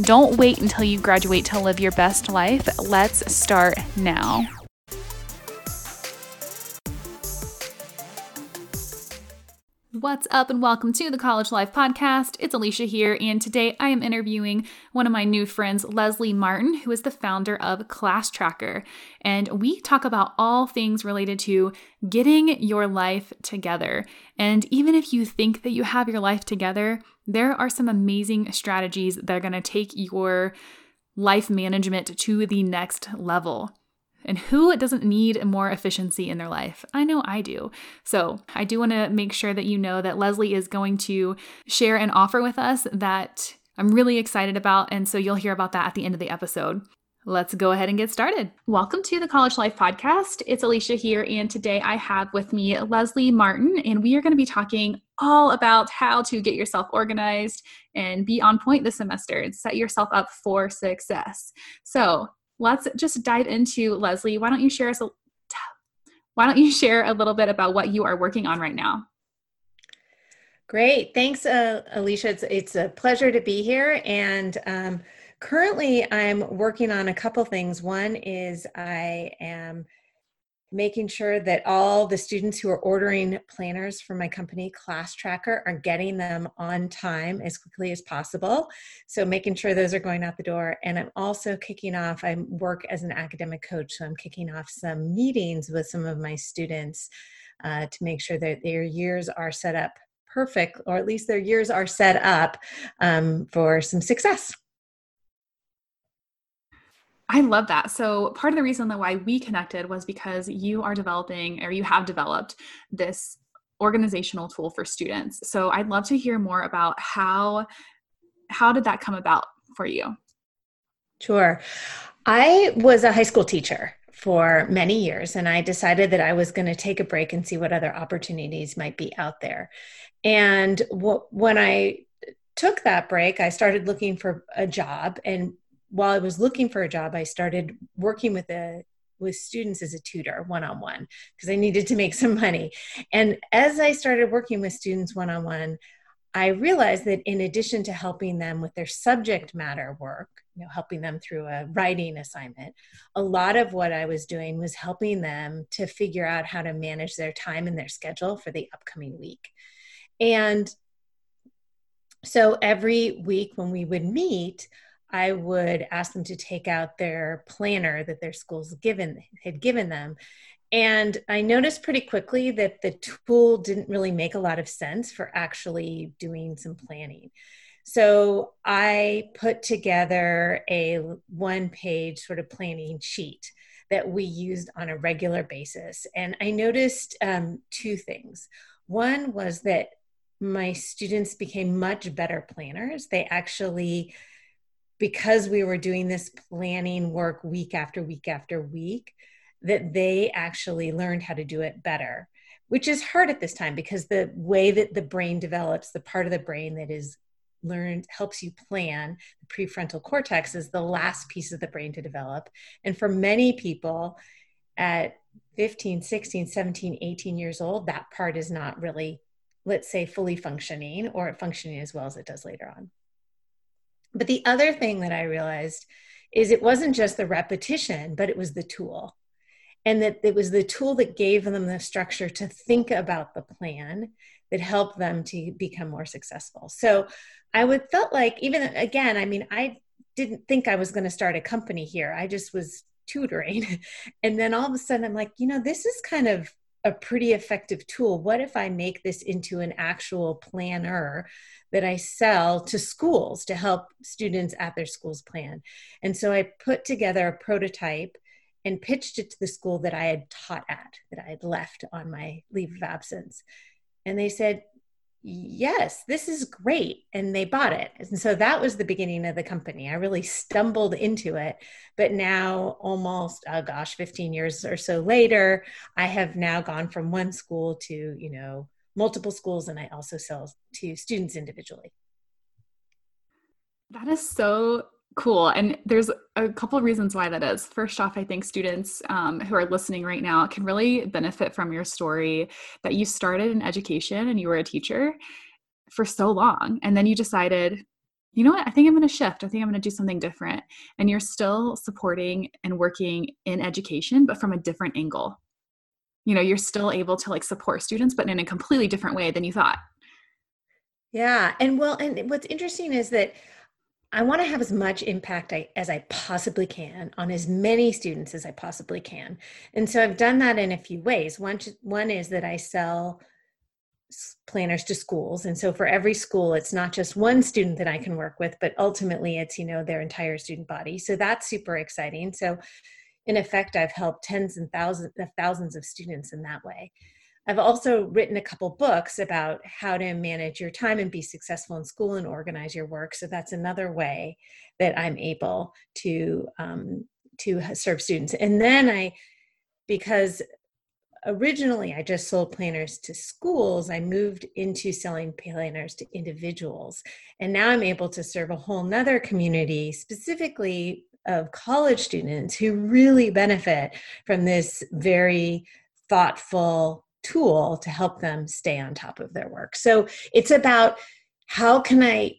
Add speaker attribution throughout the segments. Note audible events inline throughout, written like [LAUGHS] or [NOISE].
Speaker 1: Don't wait until you graduate to live your best life. Let's start now. What's up, and welcome to the College Life Podcast. It's Alicia here, and today I am interviewing one of my new friends, Leslie Martin, who is the founder of Class Tracker. And we talk about all things related to getting your life together. And even if you think that you have your life together, there are some amazing strategies that are going to take your life management to the next level. And who doesn't need more efficiency in their life? I know I do. So, I do want to make sure that you know that Leslie is going to share an offer with us that I'm really excited about. And so, you'll hear about that at the end of the episode. Let's go ahead and get started. Welcome to the College Life Podcast. It's Alicia here, and today I have with me Leslie Martin, and we are going to be talking all about how to get yourself organized and be on point this semester and set yourself up for success. So, let's just dive into Leslie. Why don't you share us a why don't you share a little bit about what you are working on right now?
Speaker 2: Great. Thanks, uh, Alicia. It's, it's a pleasure to be here. And um, currently, I'm working on a couple things. One is I am making sure that all the students who are ordering planners from my company class tracker are getting them on time as quickly as possible. So making sure those are going out the door. And i'm also kicking off i work as an academic coach so i'm kicking off some meetings with some of my students uh, to make sure that their years are set up perfect or at least their years are set up um, for some success
Speaker 1: I love that. So, part of the reason that why we connected was because you are developing or you have developed this organizational tool for students. So, I'd love to hear more about how how did that come about for you?
Speaker 2: Sure. I was a high school teacher for many years and I decided that I was going to take a break and see what other opportunities might be out there. And when I took that break, I started looking for a job and while I was looking for a job, I started working with a with students as a tutor one on one because I needed to make some money. And as I started working with students one on one, I realized that in addition to helping them with their subject matter work, you know, helping them through a writing assignment, a lot of what I was doing was helping them to figure out how to manage their time and their schedule for the upcoming week. And so every week when we would meet, I would ask them to take out their planner that their schools given had given them. And I noticed pretty quickly that the tool didn't really make a lot of sense for actually doing some planning. So I put together a one page sort of planning sheet that we used on a regular basis. And I noticed um, two things. One was that my students became much better planners. They actually because we were doing this planning work week after week after week, that they actually learned how to do it better, which is hard at this time because the way that the brain develops, the part of the brain that is learned helps you plan the prefrontal cortex is the last piece of the brain to develop. And for many people at 15 16 17 18 years old that part is not really let's say fully functioning or functioning as well as it does later on but the other thing that I realized is it wasn't just the repetition, but it was the tool. And that it was the tool that gave them the structure to think about the plan that helped them to become more successful. So I would felt like even again, I mean, I didn't think I was going to start a company here. I just was tutoring. [LAUGHS] And then all of a sudden I'm like, you know, this is kind of a pretty effective tool. What if I make this into an actual planner that I sell to schools to help students at their schools plan? And so I put together a prototype and pitched it to the school that I had taught at, that I had left on my leave of absence. And they said, yes, this is great. And they bought it. And so that was the beginning of the company. I really stumbled into it. But now, almost, oh gosh, 15 years or so later, I have now gone from one school to, you know, multiple schools. And I also sell to students individually.
Speaker 1: That is so cool. And there's a couple of reasons why that is. First off, I think students um, who are listening right now can really benefit from your story that you started in education and you were a teacher for so long. And then you decided, you know what, I think I'm going to shift. I think I'm going to do something different. And you're still supporting and working in education, but from a different angle. You know, you're still able to like support students, but in a completely different way than you thought.
Speaker 2: Yeah. And well, and what's interesting is that I want to have as much impact as I possibly can on as many students as I possibly can. And so I've done that in a few ways. One, one is that I sell planners to schools. And so for every school, it's not just one student that I can work with, but ultimately it's, you know, their entire student body. So that's super exciting. So in effect, I've helped tens and thousands of thousands of students in that way. I've also written a couple books about how to manage your time and be successful in school and organize your work. So that's another way that I'm able to um, to serve students. And then I, because originally I just sold planners to schools, I moved into selling planners to individuals. And now I'm able to serve a whole nother community, specifically of college students who really benefit from this very thoughtful tool to help them stay on top of their work. So it's about how can I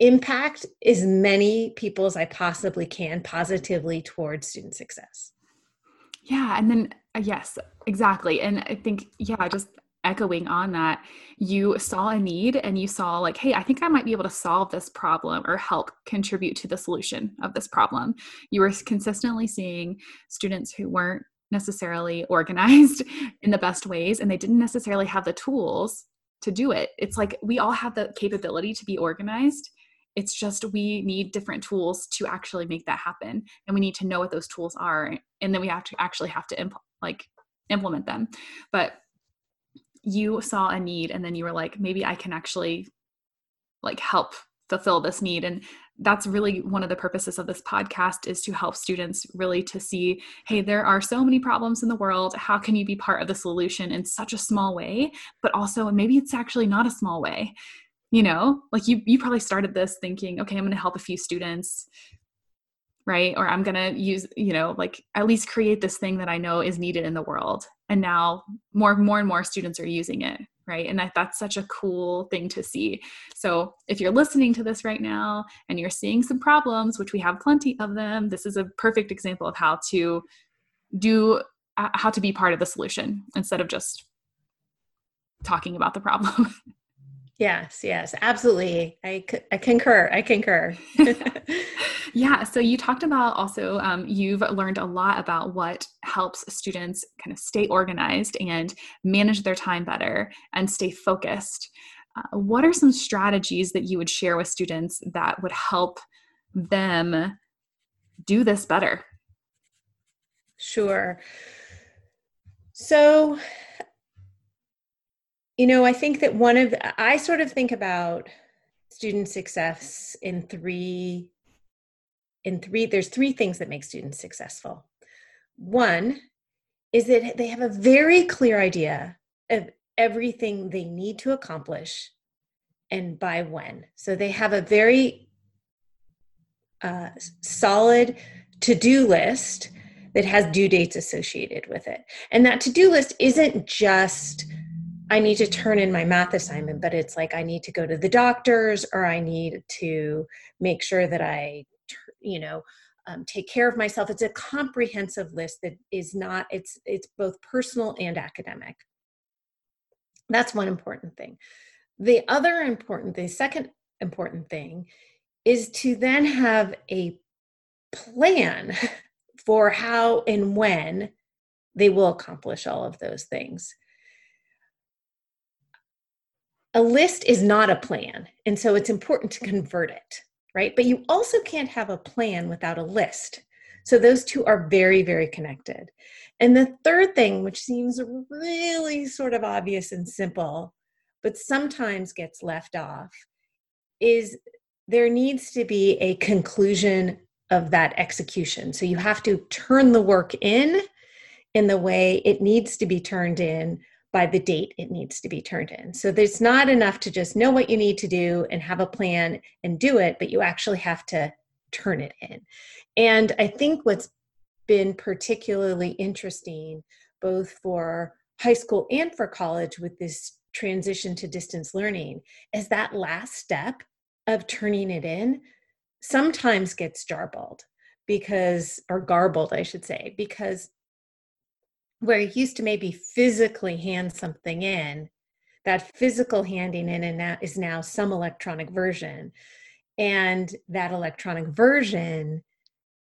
Speaker 2: impact as many people as I possibly can positively towards student success.
Speaker 1: Yeah, and then uh, yes, exactly. And I think yeah, just echoing on that, you saw a need and you saw like, hey, I think I might be able to solve this problem or help contribute to the solution of this problem. You were consistently seeing students who weren't necessarily organized [LAUGHS] in the best ways and they didn't necessarily have the tools to do it. It's like we all have the capability to be organized. It's just we need different tools to actually make that happen and we need to know what those tools are and then we have to actually have to impl- like implement them. But you saw a need and then you were like maybe I can actually like help fulfill this need and that's really one of the purposes of this podcast is to help students really to see hey there are so many problems in the world. How can you be part of the solution in such a small way but also maybe it's actually not a small way you know? Like you you probably started this thinking okay i'm going to help a few students right? Or i'm going to use you know like at least create this thing that i know is needed in the world. And now more more and more students are using it right? And that, that's such a cool thing to see. So if you're listening to this right now and you're seeing some problems which we have plenty of them this is a perfect example of how to do uh, how to be part of the solution instead of just talking about the problem [LAUGHS]
Speaker 2: Yes, yes, absolutely. I, I concur. I concur. [LAUGHS] [LAUGHS]
Speaker 1: yeah. So you talked about also, um, you've learned a lot about what helps students kind of stay organized and manage their time better and stay focused. Uh, what are some strategies that you would share with students that would help them do this better?
Speaker 2: Sure. So, you know, I think that one of the, I sort of think about student success in three in three there's three things that make students successful. One is that they have a very clear idea of everything they need to accomplish and by when. So they have a very uh, solid to-do list that has due dates associated with it. And that to-do list isn't just I need to turn in my math assignment, but it's like I need to go to the doctors or I need to make sure that I, you know, um, take care of myself. It's a comprehensive list that is not, it's, it's both personal and academic. That's one important thing. The other important, the second important thing is to then have a plan [LAUGHS] for how and when they will accomplish all of those things a list is not a plan. And so it's important to convert it, right? But you also can't have a plan without a list. So those two are very, very connected. And the third thing, which seems really sort of obvious and simple, but sometimes gets left off is there needs to be a conclusion of that execution. So you have to turn the work in in the way it needs to be turned in by the date it needs to be turned in. So there's not enough to just know what you need to do and have a plan and do it, but you actually have to turn it in. And I think what's been particularly interesting, both for high school and for college, with this transition to distance learning, is that last step of turning it in sometimes gets jarbled because, or garbled, I should say, because where you used to maybe physically hand something in, that physical handing in and that is now some electronic version. And that electronic version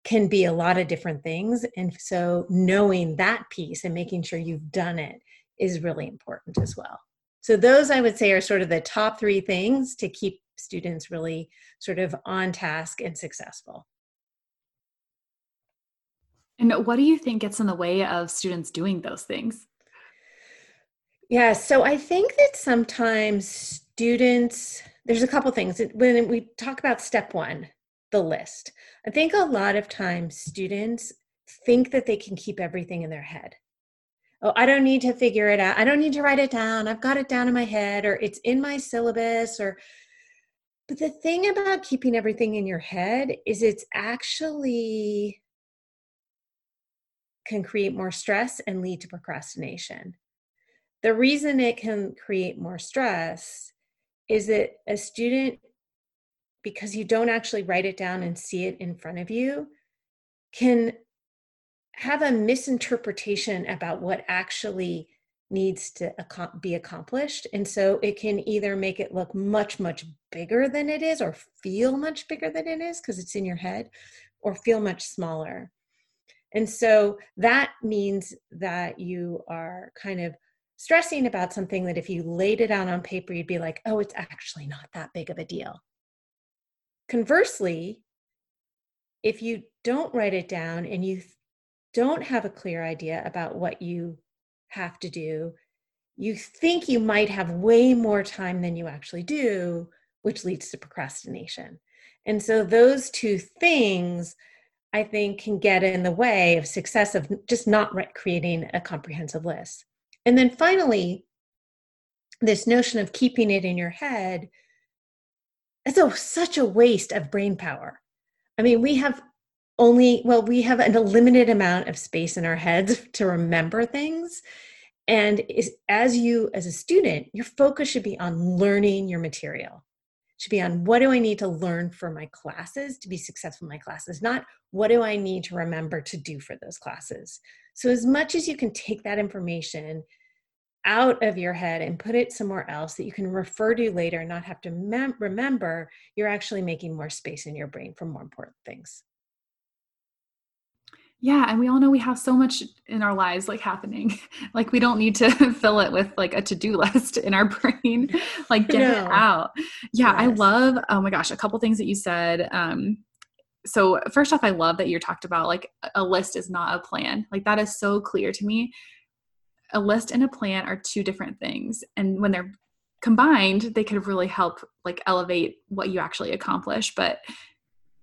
Speaker 2: can be a lot of different things. And so knowing that piece and making sure you've done it is really important as well. So those I would say are sort of the top three things to keep students really sort of on task and successful.
Speaker 1: And what do you think gets in the way of students doing those things?
Speaker 2: Yeah, so I think that sometimes students, there's a couple things. When we talk about step one, the list, I think a lot of times students think that they can keep everything in their head. Oh, I don't need to figure it out. I don't need to write it down. I've got it down in my head, or it's in my syllabus, or but the thing about keeping everything in your head is it's actually can create more stress and lead to procrastination. The reason it can create more stress is that a student, because you don't actually write it down and see it in front of you, can have a misinterpretation about what actually needs to be accomplished. And so it can either make it look much, much bigger than it is, or feel much bigger than it is because it's in your head, or feel much smaller. And so that means that you are kind of stressing about something that if you laid it out on paper, you'd be like, oh, it's actually not that big of a deal. Conversely, if you don't write it down and you don't have a clear idea about what you have to do, you think you might have way more time than you actually do, which leads to procrastination. And so those two things, I think, can get in the way of success of just not creating a comprehensive list. And then finally, this notion of keeping it in your head is a, such a waste of brain power. I mean, we have only well we have a limited amount of space in our heads [LAUGHS] to remember things and as you as a student your focus should be on learning your material should be on what do i need to learn for my classes to be successful in my classes? Not what do i need to remember to do for those classes? So as much as you can take that information out of your head and put it somewhere else that you can refer to later and not have to mem- remember you're actually making more space in your brain for more important things
Speaker 1: yeah and we all know we have so much in our lives like happening. [LAUGHS] Like we don't need to [LAUGHS] fill it with like a to-do [LAUGHS] list in our brain. Like get no. it out. Yeah yes. i love oh my gosh a couple things that you said um so first off i love that you talked about like a list is not a plan. Like that is so clear to me. A list and a plan are two different things and when they're combined they could really help like elevate what you actually accomplish but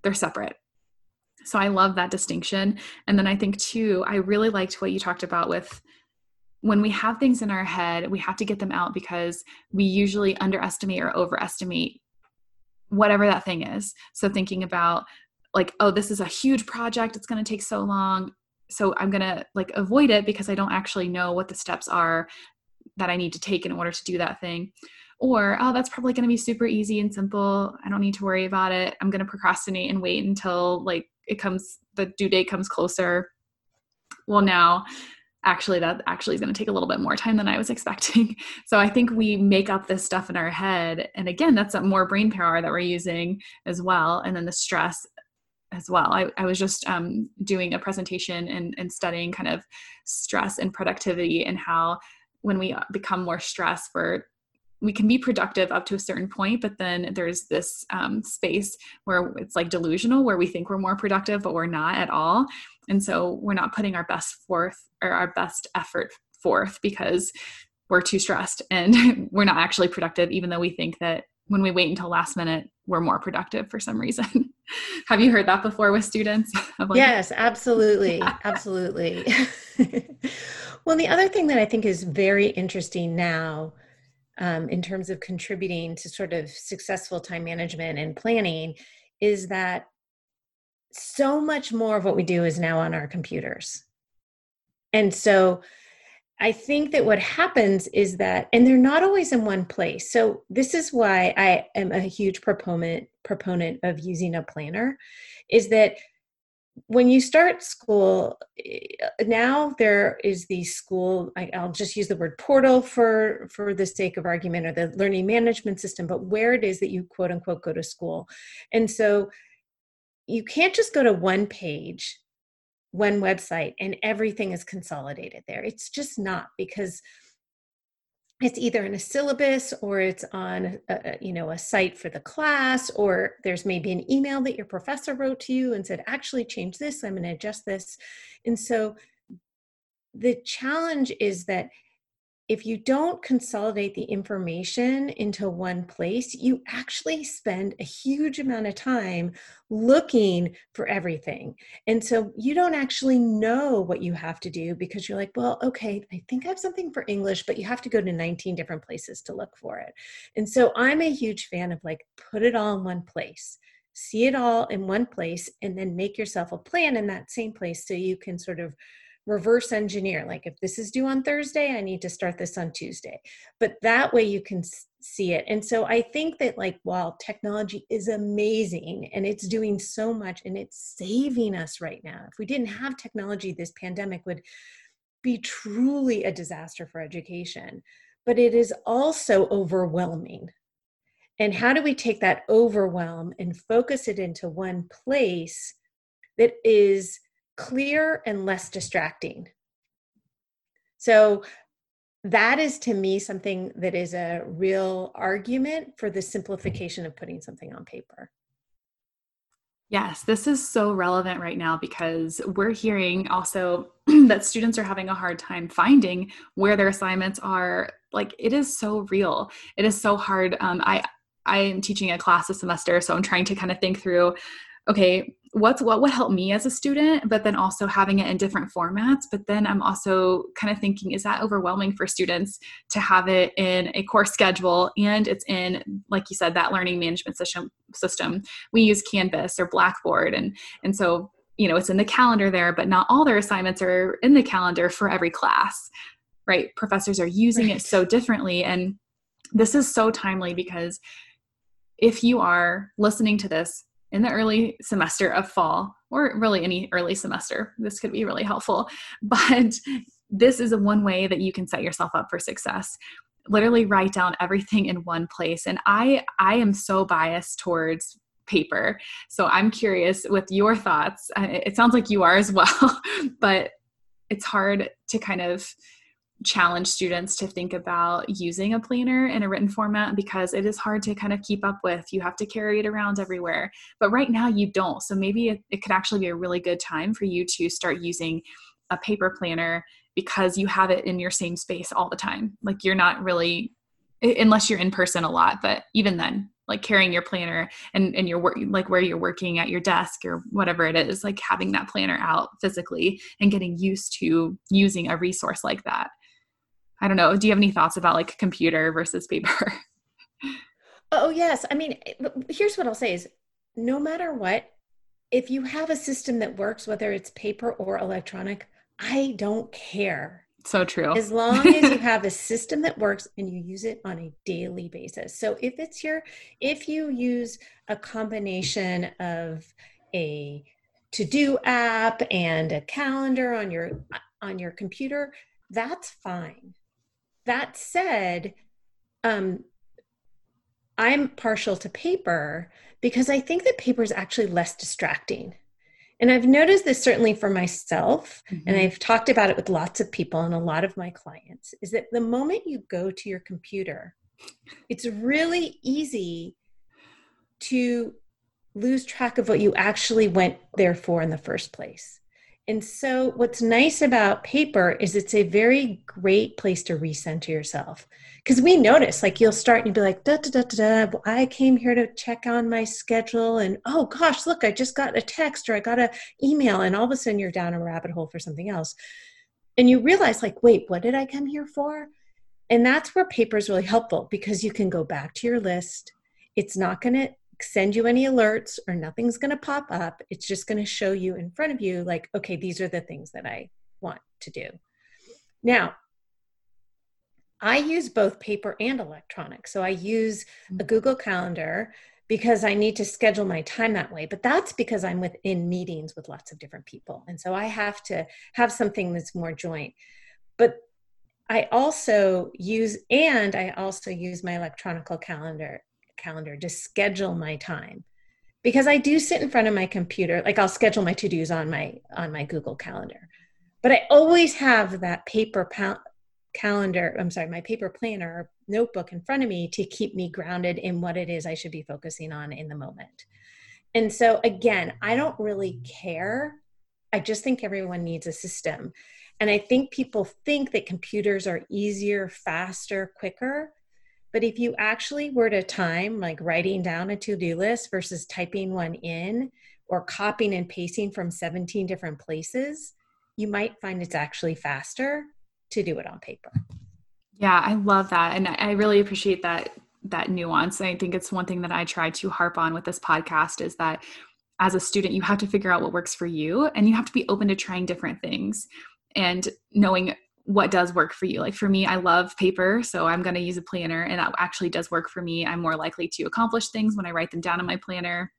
Speaker 1: they're separate so I love that distinction. And then I think too, I really liked what you talked about with when we have things in our head, we have to get them out because we usually underestimate or overestimate whatever that thing is. So thinking about like, oh, this is a huge project, it's going to take so long. So I'm going to like avoid it because I don't actually know what the steps are that I need to take in order to do that thing. Or, oh, that's probably going to be super easy and simple. I don't need to worry about it. I'm going to procrastinate and wait until like it comes the due date comes closer. Well now actually that actually is going to take a little bit more time than i was [LAUGHS] expecting. So i think we make up this stuff in our head and again that's more brain power that we're using as well and then the stress as well. I, I was just um, doing a presentation and, and studying kind of stress and productivity and how when we become more stressed we're we can be productive up to a certain point, but then there's this um, space where it's like delusional, where we think we're more productive, but we're not at all. And so we're not putting our best forth or our best effort forth because we're too stressed and [LAUGHS] we're not actually productive, even though we think that when we wait until last minute, we're more productive for some reason. [LAUGHS] Have you heard that before with students? [LAUGHS]
Speaker 2: Like, yes, absolutely. absolutely. well, the other thing that I think is very interesting now um, in terms of contributing to sort of successful time management and planning is that so much more of what we do is now on our computers. And so I think that what happens is that, and they're not always in one place. So this is why I am a huge proponent proponent of using a planner, is that when you start school eh, now there is the school i'll just use the word portal for for the sake of argument or the learning management system but where it is that you quote unquote go to school and so you can't just go to one page one website and everything is consolidated there. It's just not because it's either in a syllabus or it's on a, you know a site for the class or there's maybe an email that your professor wrote to you and said actually change this. I'm going to adjust this. And so the challenge is that if you don't consolidate the information into one place, you actually spend a huge amount of time looking for everything. And so you don't actually know what you have to do because you're like, well, okay, I think I have something for English, but you have to go to 19 different places to look for it. And so I'm a huge fan of like, put it all in one place see it all in one place and then make yourself a plan in that same place so you can sort of reverse engineer like if this is due on thursday i need to start this on tuesday. But that way you can see it. And so i think that like while technology is amazing and it's doing so much and it's saving us right now if we didn't have technology this pandemic would be truly a disaster for education. But it is also overwhelming. And how do we take that overwhelm and focus it into one place that is clear and less distracting. So that is to me something that is a real argument for the simplification of putting something on paper.
Speaker 1: Yes, this is so relevant right now because we're hearing also [CLEARS THROAT] that students are having a hard time finding where their assignments are. Like it is so real. It is so hard. Um, I I am teaching a class this semester, so I'm trying to kind of think through okay what's what would help me as a student but then also having it in different formats. But then i'm also kind of thinking is that overwhelming for students to have it in a course schedule? And it's in like you said that learning management system system. We use canvas or blackboard and and so you know it's in the calendar there but not all their assignments are in the calendar for every class right? Professors are using right. it so differently and this is so timely because if you are listening to this in the early semester of fall, or really any early semester. This could be really helpful. But this is one way that you can set yourself up for success. Literally write down everything in one place. And I I am so biased towards paper. So I'm curious with your thoughts. Uh, it sounds like you are as well, [LAUGHS] but it's hard to kind of challenge students to think about using a planner in a written format because it is hard to kind of keep up with. You have to carry it around everywhere. But right now you don't. So maybe it, it could actually be a really good time for you to start using a paper planner because you have it in your same space all the time. Like you're not really unless you're in person a lot, but even then, like carrying your planner and and your work like where you're working at your desk or whatever it is like having that planner out physically and getting used to using a resource like that I don't know. Do you have any thoughts about like computer versus paper? [LAUGHS]
Speaker 2: oh, yes. I mean, eh, here's what I'll say is no matter what, if you have a system that works, whether it's paper or electronic, I don't care.
Speaker 1: So true.
Speaker 2: As long as you have a system that works and you use it on a daily basis. So if it's your, if you use a combination of a to-do app and a calendar on your on your computer, that's fine. That said, um, I'm partial to paper because I think that paper is actually less distracting. And I've noticed this certainly for myself, mm-hmm. and I've talked about it with lots of people and a lot of my clients, is that the moment you go to your computer, it's really easy to lose track of what you actually went there for in the first place. And so, what's nice about paper is it's a very great place to recenter yourself. Because we notice, like, you'll start and you'll be like, da, da, da, da, da, I came here to check on my schedule. And oh gosh, look, I just got a text or I got an email. And all of a sudden, you're down a rabbit hole for something else. And you realize, like, wait, what did I come here for? And that's where paper is really helpful because you can go back to your list. It's not going to send you any alerts or nothing's going to pop up. It's just going to show you in front of you, like, okay, these are the things that I want to do. Now, I use both paper and electronic. So I use a mm. Google Calendar because I need to schedule my time that way. But that's because I'm within meetings with lots of different people. And so I have to have something that's more joint. But I also use, and I also use my electronic calendar calendar to schedule my time. Because I do sit in front of my computer like I'll schedule my to-dos on my on my Google calendar. But I always have that paper pa- calendar I'm sorry my paper planner notebook in front of me to keep me grounded in what it is I should be focusing on in the moment. And so again I don't really care. I just think everyone needs a system. And I think people think that computers are easier faster quicker but if you actually were to time like writing down a to do list versus typing one in or copying and pasting from 17 different places, you might find it's actually faster to do it on paper.
Speaker 1: Yeah, I love that. And I really appreciate that that nuance. I think it's one thing that I try to harp on with this podcast is that as a student, you have to figure out what works for you and you have to be open to trying different things and knowing what does work for you. Like for me, I love paper, so I'm going to use a planner, and that actually does work for me. I'm more likely to accomplish things when I write them down in my planner,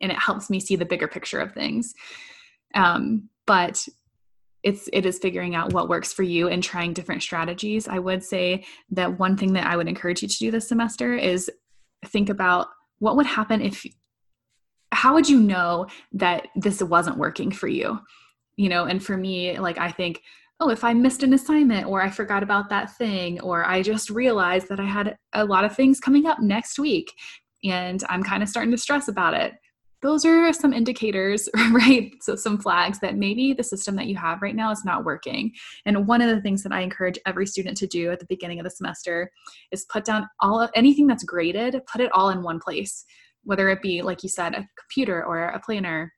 Speaker 1: and it helps me see the bigger picture of things. Um, but it's it is figuring out what works for you and trying different strategies. I would say that one thing that I would encourage you to do this semester is think about what would happen if how would you know that this wasn't working for you you know and for me like i think oh, if I missed an assignment or I forgot about that thing or I just realized that I had a lot of things coming up next week and I'm kind of starting to stress about it. Those are some indicators, [LAUGHS] right? So, some flags that maybe the system that you have right now is not working. And one of the things that I encourage every student to do at the beginning of the semester is put down all of anything that's graded, put it all in one place, whether it be, like you said, a computer or a planner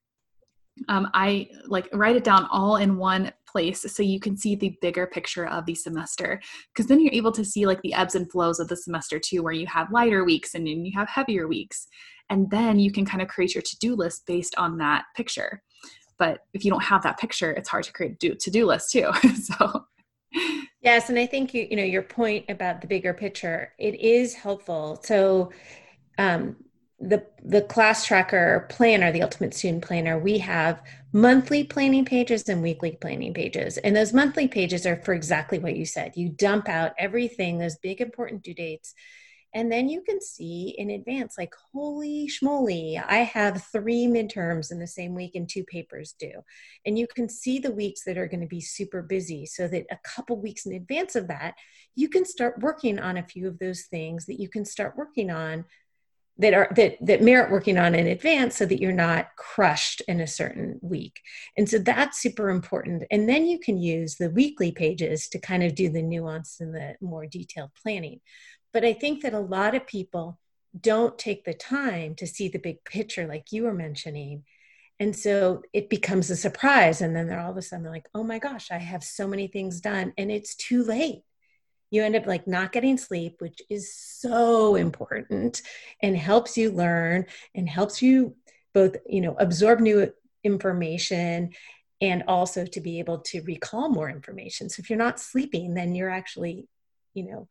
Speaker 1: um, I like write it down all in one place so you can see the bigger picture of the semester. Because then you're able to see like the ebbs and flows of the semester too, where you have lighter weeks and then you have heavier weeks. And then you can kind of create your to do list based on that picture. But if you don't have that picture, it's hard to create a to do list too. [LAUGHS] so.
Speaker 2: Yes, and I think you you know your point about the bigger picture. It is helpful. So um, the the class tracker planner the ultimate student planner we have monthly planning pages and weekly planning pages. And those monthly pages are for exactly what you said. You dump out everything those big important due dates and then you can see in advance like holy schmoly i have three midterms in the same week and two papers due. And you can see the weeks that are going to be super busy so that a couple weeks in advance of that you can start working on a few of those things that you can start working on that are that that merit working on in advance so that you're not crushed in a certain week. And so that's super important. And then you can use the weekly pages to kind of do the nuance and the more detailed planning. But i think that a lot of people don't take the time to see the big picture like you were mentioning. And so it becomes a surprise. And then they're all of a sudden like oh my gosh i have so many things done. And it's too late you end up like not getting sleep which is so important and helps you learn and helps you both you know absorb new information and also to be able to recall more information. So if you're not sleeping then you're actually you know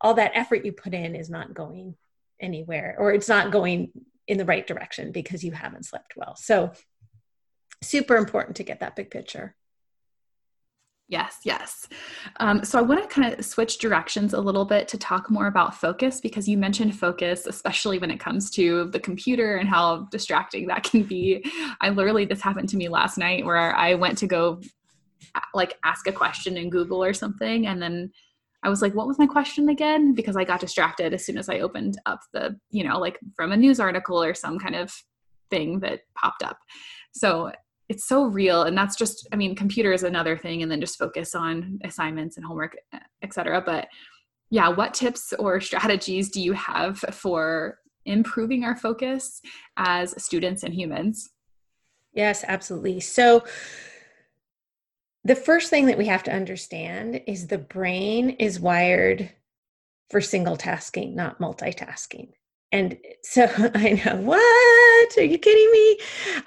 Speaker 2: all that effort you put in is not going anywhere or it's not going in the right direction because you haven't slept well. So super important to get that big picture
Speaker 1: Yes, yes. Um, so I want to kind of switch directions a little bit to talk more about focus because you mentioned focus, especially when it comes to the computer and how distracting that can be. I literally, this happened to me last night where I went to go like ask a question in Google or something. And then I was like, what was my question again? Because I got distracted as soon as I opened up the, you know, like from a news article or some kind of thing that popped up. So it's so real and that's just i mean computer is another thing and then just focus on assignments and homework eh, etc but yeah what tips or strategies do you have for improving our focus as students and humans?
Speaker 2: Yes absolutely. So the first thing that we have to understand is the brain is wired for single tasking not multitasking. And so [LAUGHS] I know, what? Are you kidding me?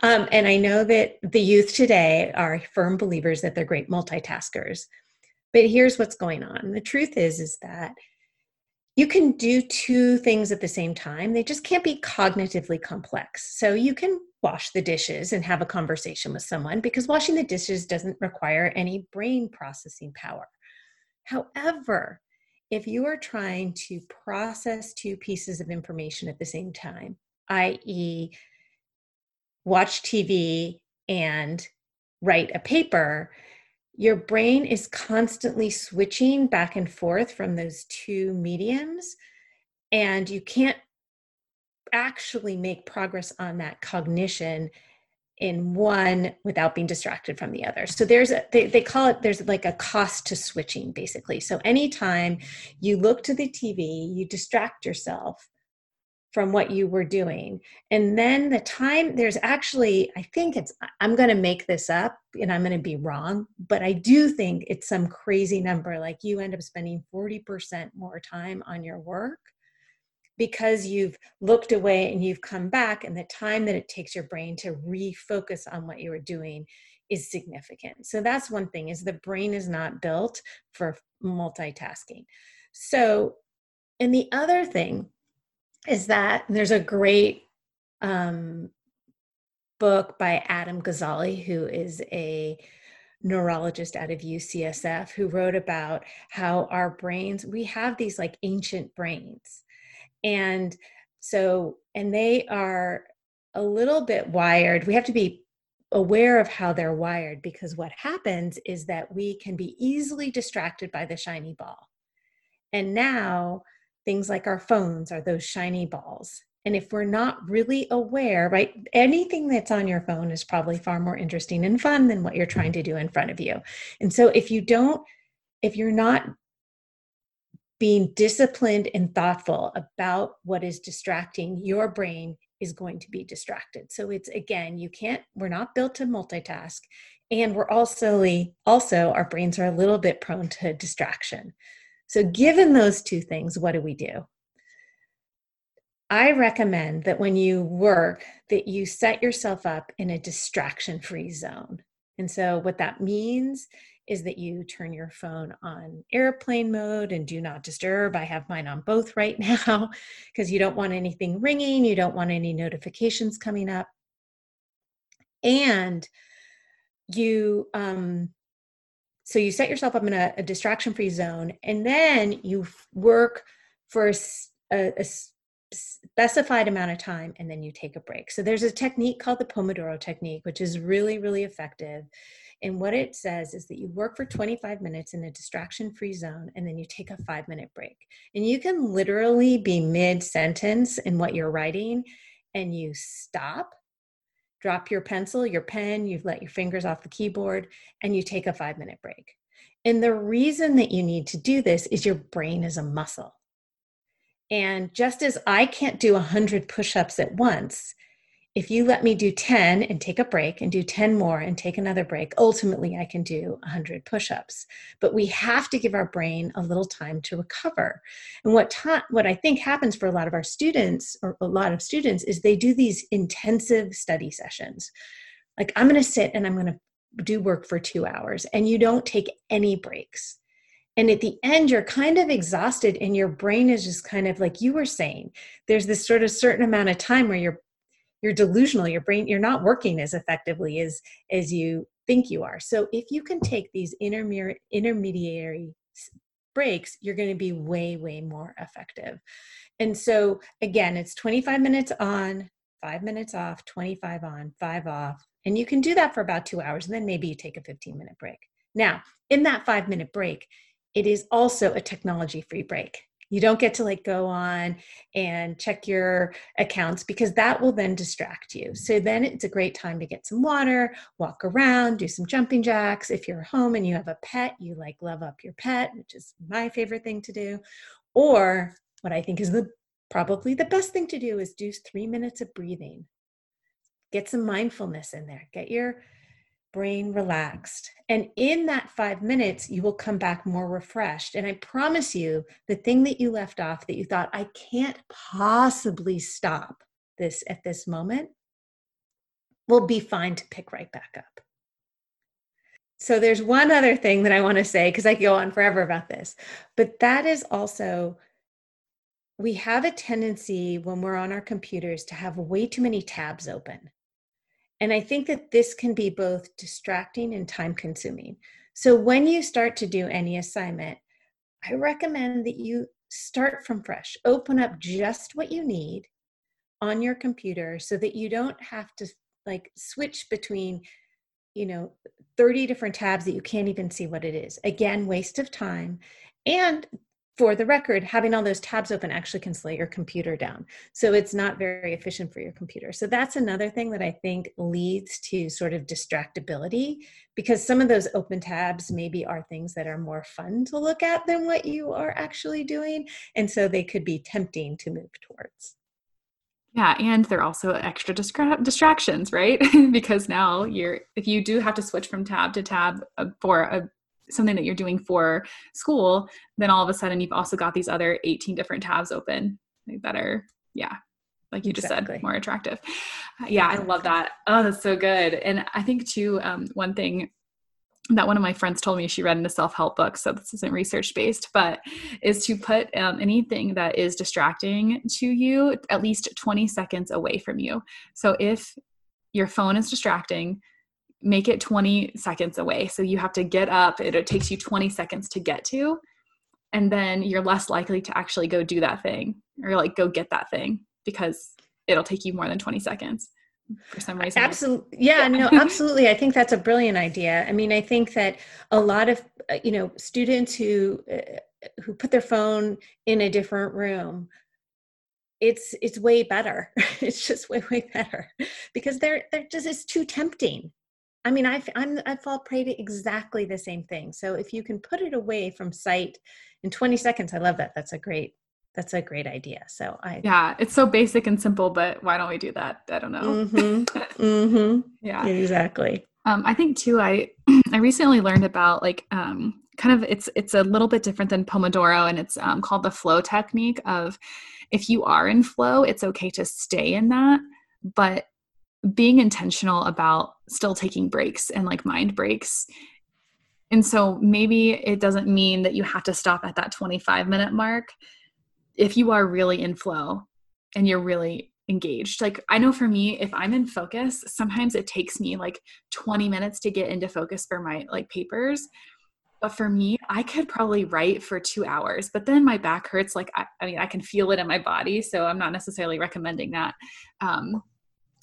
Speaker 2: Um, and I know that the youth today are firm believers that they're great multitaskers. But here's what's going on. The truth is, is that you can do two things at the same time. They just can't be cognitively complex. So you can wash the dishes and have a conversation with someone because washing the dishes doesn't require any brain processing power. However, if you are trying to process two pieces of information at the same time, i.e., watch TV and write a paper, your brain is constantly switching back and forth from those two mediums, and you can't actually make progress on that cognition in one without being distracted from the other. So there's a they, they call it there's like a cost to switching basically. So anytime you look to the TV, you distract yourself from what you were doing. And then the time there's actually I think it's I'm going to make this up and I'm going to be wrong, but I do think it's some crazy number like you end up spending 40% more time on your work because you've looked away and you've come back and the time that it takes your brain to refocus on what you were doing is significant so that's one thing is the brain is not built for multitasking so and the other thing is that there's a great um, book by adam gazzaley who is a neurologist out of UCSF who wrote about how our brains, we have these like ancient brains and so, and they are a little bit wired. We have to be aware of how they're wired because what happens is that we can be easily distracted by the shiny ball. And now, things like our phones are those shiny balls. And if we're not really aware, right, anything that's on your phone is probably far more interesting and fun than what you're trying to do in front of you. And so if you don't, if you're not being disciplined and thoughtful about what is distracting your brain is going to be distracted so it's again you can't we're not built to multitask and we're also also our brains are a little bit prone to distraction so given those two things what do we do i recommend that when you work that you set yourself up in a distraction free zone and so what that means is that you turn your phone on airplane mode and do not disturb. I have mine on both [LAUGHS] right now because you don't want anything ringing, you don't want any notifications coming up. And you, um, so you set yourself up in a, a distraction free zone and then you work for a, a, a specified amount of time and then you take a break. So there's a technique called the Pomodoro technique, which is really, really effective. And what it says is that you work for 25 minutes in a distraction free zone and then you take a five minute break. And you can literally be mid sentence in what you're writing and you stop, drop your pencil, your pen, you've let your fingers off the keyboard, and you take a five minute break. And the reason that you need to do this is your brain is a muscle. And just as I can't do 100 push ups at once, if you let me do 10 and take a break and do 10 more and take another break, ultimately I can do 100 push ups. But we have to give our brain a little time to recover. And what, ta- what I think happens for a lot of our students, or a lot of students, is they do these intensive study sessions. Like, I'm going to sit and I'm going to do work for two hours, and you don't take any breaks. And at the end, you're kind of exhausted, and your brain is just kind of like you were saying. There's this sort of certain amount of time where you're you're delusional your brain you're not working as effectively as as you think you are. So if you can take these intermediary intermediary breaks you're going to be way way more effective. And so again it's 25 minutes on 5 minutes off 25 on 5 off and you can do that for about 2 hours and then maybe you take a 15 minute break. Now in that 5 minute break it is also a technology free break You don't get to like go on and check your accounts because that will then distract you. So then it's a great time to get some water, walk around, do some jumping jacks. If you're home and you have a pet, you like love up your pet, which is my favorite thing to do. Or what I think is the probably the best thing to do is do 3 minutes of breathing. Get some mindfulness in there. Get your brain relaxed. And in that five minutes, you will come back more refreshed. And I promise you, the thing that you left off that you thought, I can't possibly stop this at this moment, will be fine to pick right back up. So there's one other thing that I want to say because I could go on forever about this, but that is also we have a tendency when we're on our computers to have way too many tabs open. And I think that this can be both distracting and time consuming. So when you start to do any assignment, I recommend that you start from fresh. Open up just what you need on your computer so that you don't have to like switch between you know 30 different tabs that you can't even see what it is. Again, waste of time and for the record, having all those tabs open actually can slow your computer down. So it's not very efficient for your computer. So that's another thing that I think leads to sort of distractibility because some of those open tabs maybe are things that are more fun to look at than what you are actually doing. And so they could be tempting to move towards.
Speaker 1: Yeah, and they're also extra distra- distractions, right? [LAUGHS] because now you're if you do have to switch from tab to tab uh, for a something that you're doing for school, then all of a sudden you've also got these other 18 different tabs open that are, yeah, like you exactly. just said, more attractive. Yeah, I love that. Oh, that's so good. And I think too, um, one thing that one of my friends told me she read in a self-help book so this isn't research based but is to put um, anything that is distracting to you at least 20 seconds away from you so if your phone is distracting make it 20 seconds away. So you have to get up, it, it takes you 20 seconds to get to, and then you're less likely to actually go do that thing or like go get that thing because it'll take you more than 20 seconds for some reason.
Speaker 2: Absolutely. Yeah, no, absolutely. I think that's a brilliant idea. I mean, I think that a lot of, uh, you know, students who, uh, who put their phone in a different room it's it's way better [LAUGHS] it's just way way better because they're they're just it's too tempting I mean, I I'm I fall prey to exactly the same thing. So if you can put it away from sight in 20 seconds, I love that. That's a great that's a great idea. So I
Speaker 1: yeah, it's so basic and simple, but why don't we do that? I don't know.
Speaker 2: Mm-hmm. [LAUGHS] mm-hmm. yeah, exactly.
Speaker 1: Um, I think too. I [CLEARS THROAT] I recently learned about like um, kind of it's it's a little bit different than Pomodoro, and it's um, called the flow technique. Of if you are in flow, it's okay to stay in that, but being intentional about still taking breaks and like mind breaks. And so maybe it doesn't mean that you have to stop at that 25 minute mark if you are really in flow and you're really engaged. Like I know for me if I'm in focus, sometimes it takes me like 20 minutes to get into focus for my like papers. But for me, I could probably write for two hours, but then my back hurts. Like, I, I mean, I can feel it in my body. So I'm not necessarily recommending that. Um,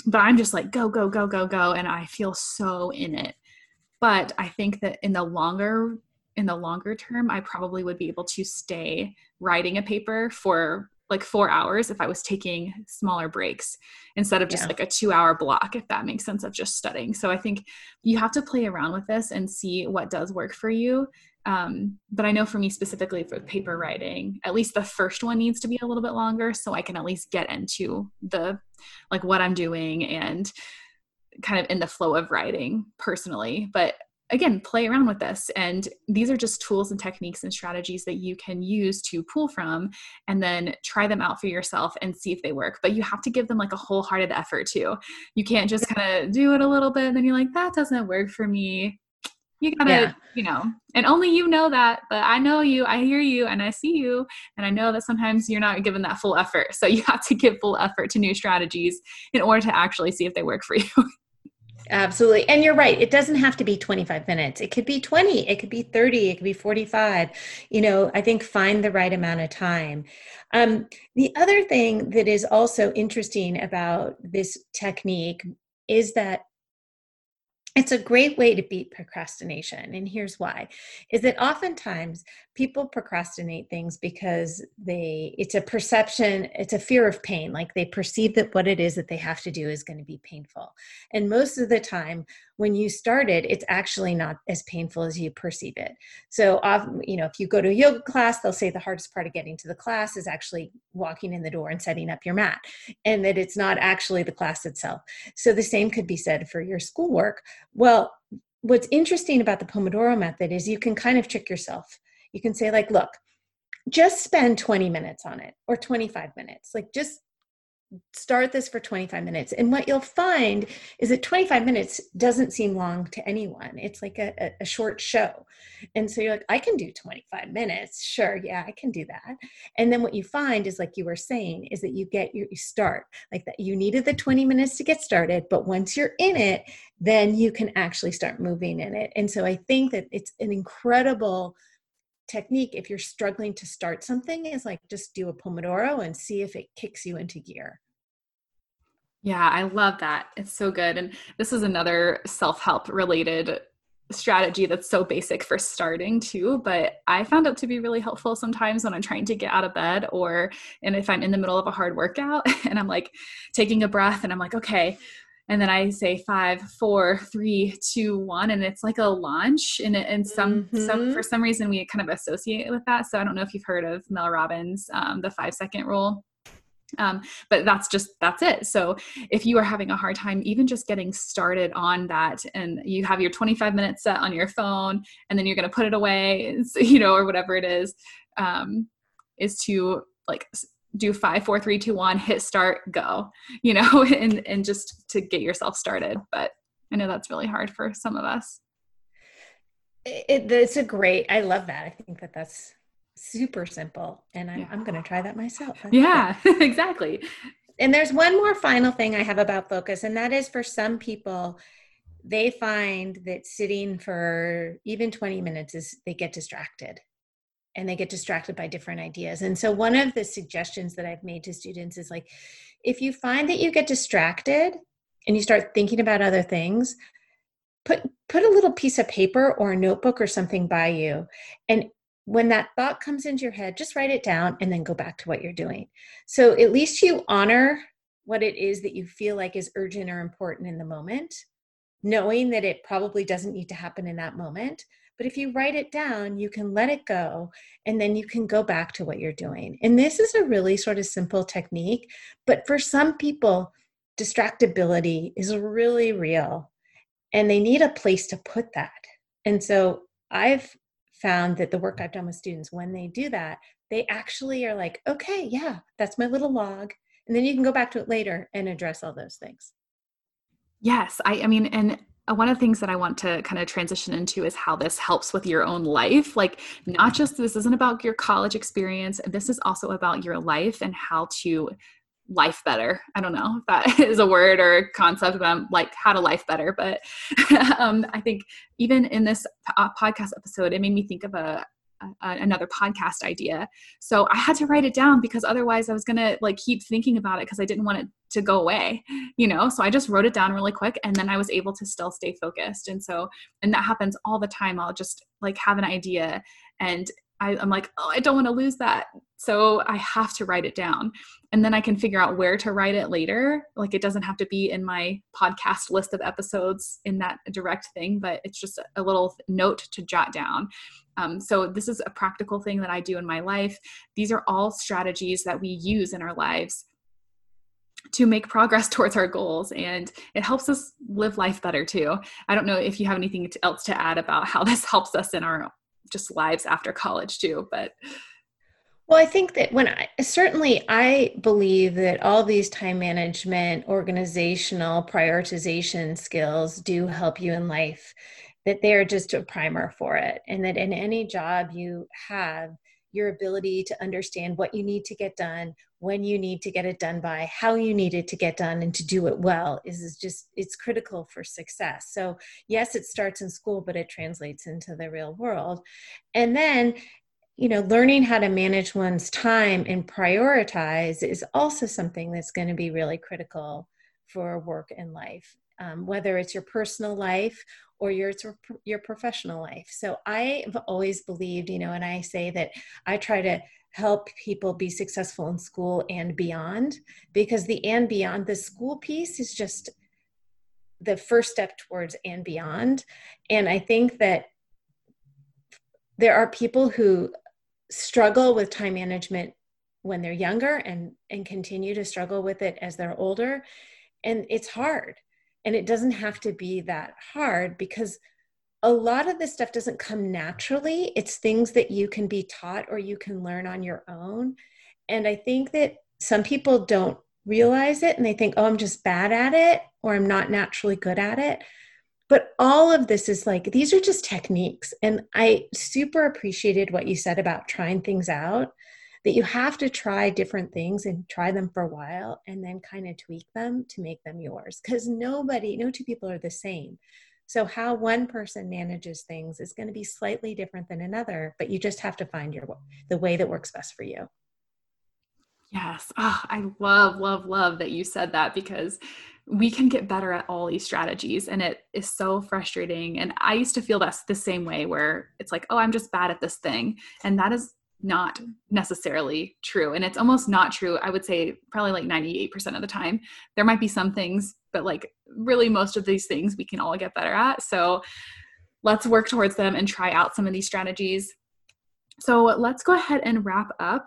Speaker 1: but I'm just like, go, go, go, go, go. And I feel so in it. But I think that in the longer in the longer term, I probably would be able to stay writing a paper for like four hours if I was taking smaller breaks instead of just yeah. like a two hour block, if that makes sense of just studying. So I think you have to play around with this and see what does work for you. Um, but I know for me specifically for paper writing, at least the first one needs to be a little bit longer so I can at least get into the like what I'm doing and kind of in the flow of writing personally. But again, play around with this. And these are just tools and techniques and strategies that you can use to pull from and then try them out for yourself and see if they work. But you have to give them like a wholehearted effort too. You can't just kind of do it a little bit and then you're like, that doesn't work for me you gotta yeah. you know and only you know that but i know you i hear you and i see you and i know that sometimes you're not given that full effort so you [LAUGHS] have to give full effort to new strategies in order to actually see if they work for you [LAUGHS]
Speaker 2: Absolutely. And you're right. It doesn't have to be 25 minutes. It could be 20, it could be 30, it could be 45. You know, I think find the right amount of time. Um, the other thing that is also interesting about this technique is that it's a great way to beat procrastination and here's why is that oftentimes people procrastinate things because they it's a perception it's a fear of pain like they perceive that what it is that they have to do is going to be painful. And most of the time when you started it's actually not as painful as you perceive it. So often you know if you go to a yoga class they'll say the hardest part of getting to the class is actually walking in the door and setting up your mat and that it's not actually the class itself. So the same could be said for your schoolwork. Well what's interesting about the pomodoro method is you can kind of trick yourself. You can say like look just spend 20 minutes on it or 25 minutes. Like just start this for 25 minutes. And what you'll find is that 25 minutes doesn't seem long to anyone. It's like a, a, short show. And so you're like i can do 25 minutes. Sure yeah i can do that. And then what you find is like you were saying is that you get your you start like that you needed the 20 minutes to get started but once you're in it then you can actually start moving in it. And so i think that it's an incredible technique if you're struggling to start something is like just do a pomodoro and see if it kicks you into gear.
Speaker 1: Yeah i love that. It's so good and this is another self-help related strategy that's so basic for starting too but i found it to be really helpful sometimes when i'm trying to get out of bed or and if i'm in the middle of a hard workout [LAUGHS] and i'm like taking a breath and i'm like okay and then I say five, four, three, two, one, and it's like a launch. And and some mm-hmm. some for some reason we kind of associate it with that. So I don't know if you've heard of Mel Robbins, um, the five second rule. Um, but that's just that's it so if you are having a hard time even just getting started on that and you have your 25 minutes set on your phone and then you're going to put it away [LAUGHS] you know or whatever it is um, is to like do five, four, three, two, one, hit start, go, you know, [LAUGHS] and, and just to get yourself started. But I know that's really hard for some of us.
Speaker 2: It, it's a great, I love that. I think that that's super simple. And I'm, yeah. I'm going to try that myself.
Speaker 1: yeah, [LAUGHS] exactly.
Speaker 2: And there's one more final thing I have about focus, and that is for some people, they find that sitting for even 20 minutes is they get distracted and they get distracted by different ideas. And so, one of the suggestions that I've made to students is like, if you find that you get distracted and you start thinking about other things, put put a little piece of paper or a notebook or something by you and when that thought comes into your head just write it down and then go back to what you're doing so at least you honor what it is that you feel like is urgent or important in the moment knowing that it probably doesn't need to happen in that moment but if you write it down, you can let it go and then you can go back to what you're doing. And this is a really sort of simple technique, but for some people, distractibility is really real and they need a place to put that. And so I've found that the work I've done with students, when they do that, they actually are like, okay, yeah, that's my little log. And then you can go back to it later and address all those things.
Speaker 1: Yes, I, I mean, and one of the things that I want to kind of transition into is how this helps with your own life. Like, not just this isn't about your college experience, this is also about your life and how to life better. I don't know if that [LAUGHS] is a word or a concept about like how to life better, but [LAUGHS] um, I think even in this uh, podcast episode, it made me think of a, another podcast idea. So I had to write it down because otherwise I was going to like keep thinking about it because I didn't want it to go away, you know? So I just wrote it down really quick and then I was able to still stay focused. And so, and that happens all the time. I'll just like have an idea and I, am like, oh, I don't want to lose that. So I have to write it down. And then I can figure out where to write it later. Like it doesn't have to be in my podcast list of episodes in that direct thing, but it's just a little note to jot down. Um, so this is a practical thing that I do in my life. These are all strategies that we use in our lives to make progress [LAUGHS] towards our goals and it helps us live life better too i don't know if you have anything else to add about how this [LAUGHS] helps us in our just lives after college too but
Speaker 2: well i think that when i certainly i believe that all these time management organizational prioritization skills do help you in life that they're just a primer for it and that in any job you have your ability to understand what you need to get done when you need to get it done by how you need it to get done and to do it well is, just it's critical for success. So yes it starts in school but it translates into the real world. And then you know learning how to manage one's time and prioritize is also something that's going to be really critical for work and life um, whether it's your personal life or your your professional life. So I've always believed, you know, and I say that I try to help people be successful in school and beyond because the and beyond the school piece is just the first step towards and beyond. And I think that there are people who struggle with time management when they're younger and and continue to struggle with it as they're older and it's hard and it doesn't have to be that hard because a lot of this stuff doesn't come naturally. It's things that you can be taught or you can learn on your own. And I think that some people don't realize it and they think, oh, I'm just bad at it or I'm not naturally good at it. But all of this is like, these are just techniques. And I super appreciated what you said about trying things out that you have to try different things and try them for a while and then kind of tweak them to make them yours because nobody no two people are the same. So how one person manages things is going to be slightly different than another but you just have to find your the way that works best for you.
Speaker 1: Yes. Oh, i love love love that you said that because we can get better at all these strategies and it is so frustrating. And i used to feel that's the same way where it's like oh i'm just bad at this thing. And that is not necessarily true. And it's almost not true, I would say probably like 98% of the time. There might be some things, but like really most of these things we can all get better at. So let's work towards them and try out some of these strategies. So let's go ahead and wrap up.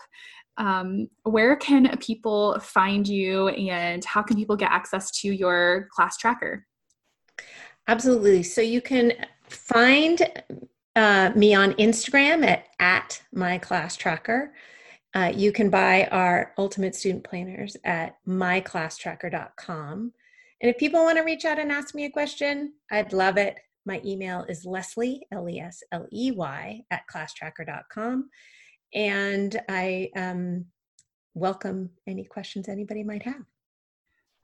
Speaker 1: Um, where can people find you and how can people get access to your class tracker?
Speaker 2: Absolutely. So you can find uh, me on Instagram at, at my class tracker. Uh, you can buy our ultimate student planners at myclasstracker.com. And if people want to reach out and ask me a question, I'd love it. My email is Lesley, L E S L E Y, at classtracker.com. And I um, welcome any questions anybody might have.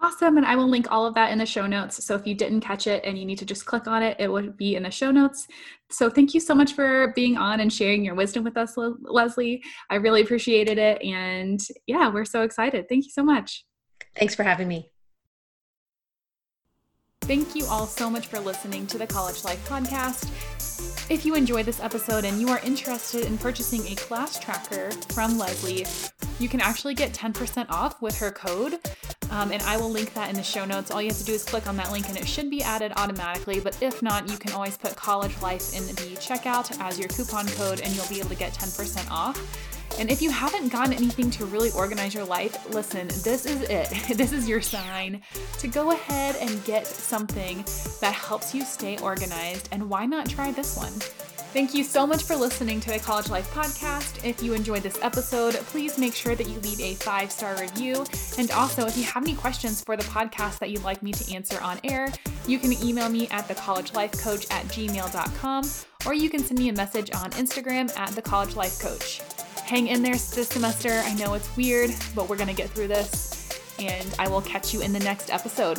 Speaker 1: Awesome. And I will link all of that in the show notes. So if you didn't catch it and you need to just click on it, it would be in the show notes. So thank you so much for being on and sharing your wisdom with us, Lesley. I really appreciated it. And yeah, we're so excited. Thank you so much.
Speaker 2: Thanks for having me.
Speaker 1: Thank you all so much for listening to the College Life Podcast. If you enjoyed this episode and you are interested in purchasing a class tracker from Lesley, you can actually get 10% off with her code. Um, and I will link that in the show notes. All you have to do is click on that link and it should be added automatically. But if not, you can always put College Life in the checkout as your coupon code and you'll be able to get 10% off. And if you haven't gotten anything to really organize your life, listen, this is it. [LAUGHS] This is your sign to go ahead and get something that helps you stay organized. And why not try this one? Thank you so much for listening to the College Life Podcast. If you enjoyed this episode, please make sure that you leave a five star review. And also, if you have any questions for the podcast that you'd like me to answer on air, you can email me at thecollegelifecoach at gmail.com or you can send me a message on Instagram at the College Life Coach. Hang in there this semester. I know it's weird, but we're going to get through this. And I will catch you in the next episode.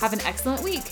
Speaker 1: Have an excellent week.